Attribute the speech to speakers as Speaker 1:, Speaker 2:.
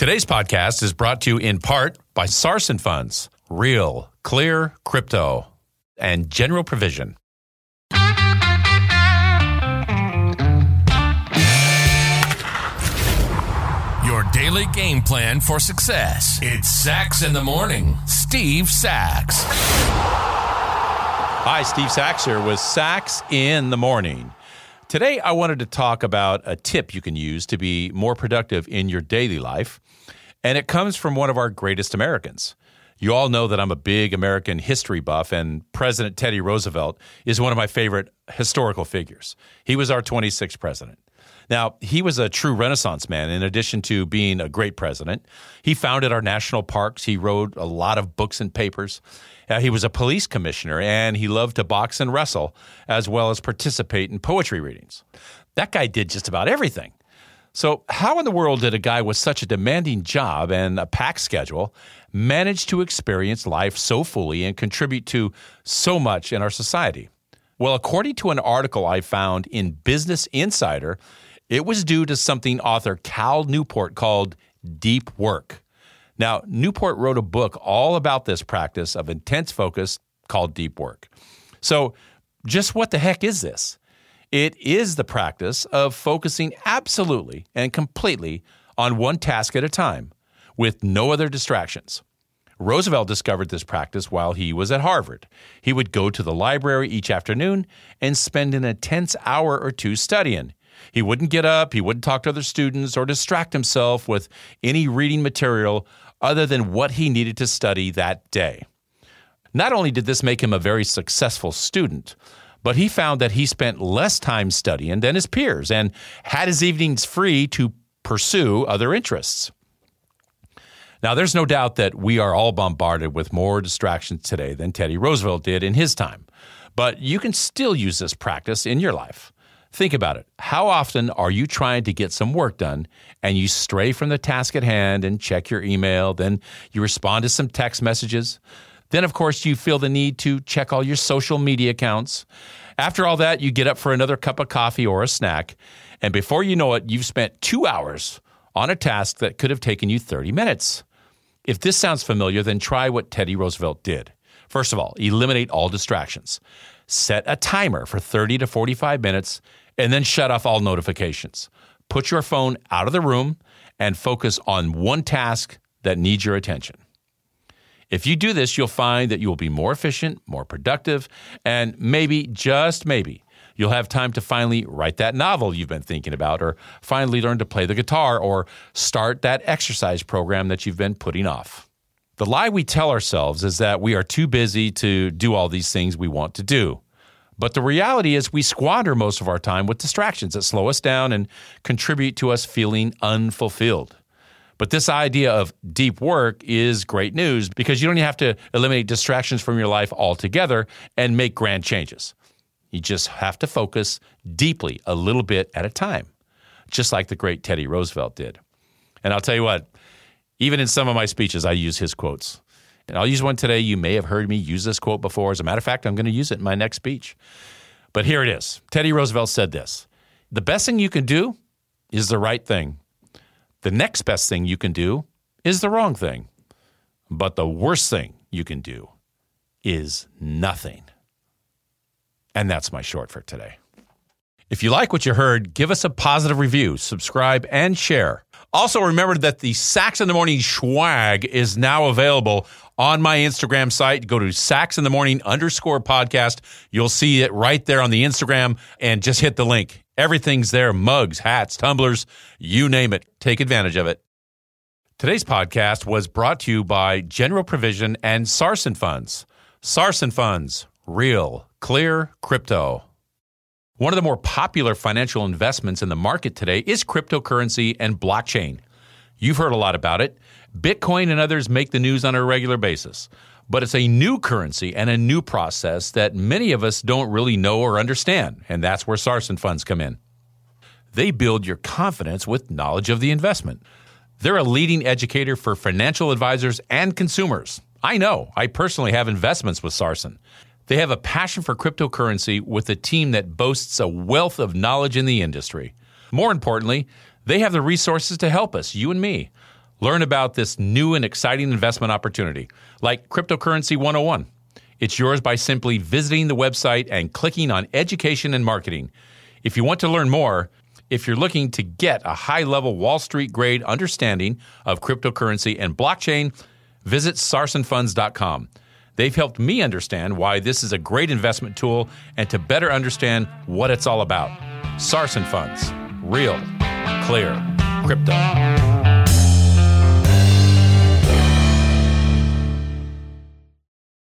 Speaker 1: Today's podcast is brought to you in part by Sarson Funds, Real, Clear, Crypto, and General Provision.
Speaker 2: Your daily game plan for success. It's Sax in the Morning. Steve Sax.
Speaker 1: Hi, Steve Sax here with Sax in the Morning. Today, I wanted to talk about a tip you can use to be more productive in your daily life, and it comes from one of our greatest Americans. You all know that I'm a big American history buff, and President Teddy Roosevelt is one of my favorite historical figures. He was our 26th president. Now, he was a true Renaissance man in addition to being a great president. He founded our national parks. He wrote a lot of books and papers. Uh, he was a police commissioner and he loved to box and wrestle as well as participate in poetry readings. That guy did just about everything. So, how in the world did a guy with such a demanding job and a packed schedule manage to experience life so fully and contribute to so much in our society? Well, according to an article I found in Business Insider, it was due to something author Cal Newport called deep work. Now, Newport wrote a book all about this practice of intense focus called deep work. So, just what the heck is this? It is the practice of focusing absolutely and completely on one task at a time with no other distractions. Roosevelt discovered this practice while he was at Harvard. He would go to the library each afternoon and spend an intense hour or two studying. He wouldn't get up, he wouldn't talk to other students or distract himself with any reading material other than what he needed to study that day. Not only did this make him a very successful student, but he found that he spent less time studying than his peers and had his evenings free to pursue other interests. Now, there's no doubt that we are all bombarded with more distractions today than Teddy Roosevelt did in his time, but you can still use this practice in your life. Think about it. How often are you trying to get some work done and you stray from the task at hand and check your email, then you respond to some text messages? Then, of course, you feel the need to check all your social media accounts. After all that, you get up for another cup of coffee or a snack, and before you know it, you've spent two hours on a task that could have taken you 30 minutes. If this sounds familiar, then try what Teddy Roosevelt did. First of all, eliminate all distractions. Set a timer for 30 to 45 minutes and then shut off all notifications. Put your phone out of the room and focus on one task that needs your attention. If you do this, you'll find that you will be more efficient, more productive, and maybe, just maybe, you'll have time to finally write that novel you've been thinking about, or finally learn to play the guitar, or start that exercise program that you've been putting off. The lie we tell ourselves is that we are too busy to do all these things we want to do. But the reality is, we squander most of our time with distractions that slow us down and contribute to us feeling unfulfilled. But this idea of deep work is great news because you don't have to eliminate distractions from your life altogether and make grand changes. You just have to focus deeply a little bit at a time, just like the great Teddy Roosevelt did. And I'll tell you what, even in some of my speeches, I use his quotes. And I'll use one today. You may have heard me use this quote before. As a matter of fact, I'm going to use it in my next speech. But here it is Teddy Roosevelt said this The best thing you can do is the right thing. The next best thing you can do is the wrong thing. But the worst thing you can do is nothing. And that's my short for today. If you like what you heard, give us a positive review, subscribe, and share. Also, remember that the Sax in the Morning swag is now available on my Instagram site. Go to Sax in the Morning underscore podcast. You'll see it right there on the Instagram and just hit the link. Everything's there mugs, hats, tumblers, you name it. Take advantage of it. Today's podcast was brought to you by General Provision and Sarson Funds. Sarson Funds, real, clear crypto. One of the more popular financial investments in the market today is cryptocurrency and blockchain. You've heard a lot about it. Bitcoin and others make the news on a regular basis. But it's a new currency and a new process that many of us don't really know or understand, and that's where Sarson funds come in. They build your confidence with knowledge of the investment. They're a leading educator for financial advisors and consumers. I know, I personally have investments with Sarson. They have a passion for cryptocurrency with a team that boasts a wealth of knowledge in the industry. More importantly, they have the resources to help us, you and me, Learn about this new and exciting investment opportunity, like Cryptocurrency 101. It's yours by simply visiting the website and clicking on Education and Marketing. If you want to learn more, if you're looking to get a high level Wall Street grade understanding of cryptocurrency and blockchain, visit sarsonfunds.com. They've helped me understand why this is a great investment tool and to better understand what it's all about. Sarson Funds, real, clear, crypto.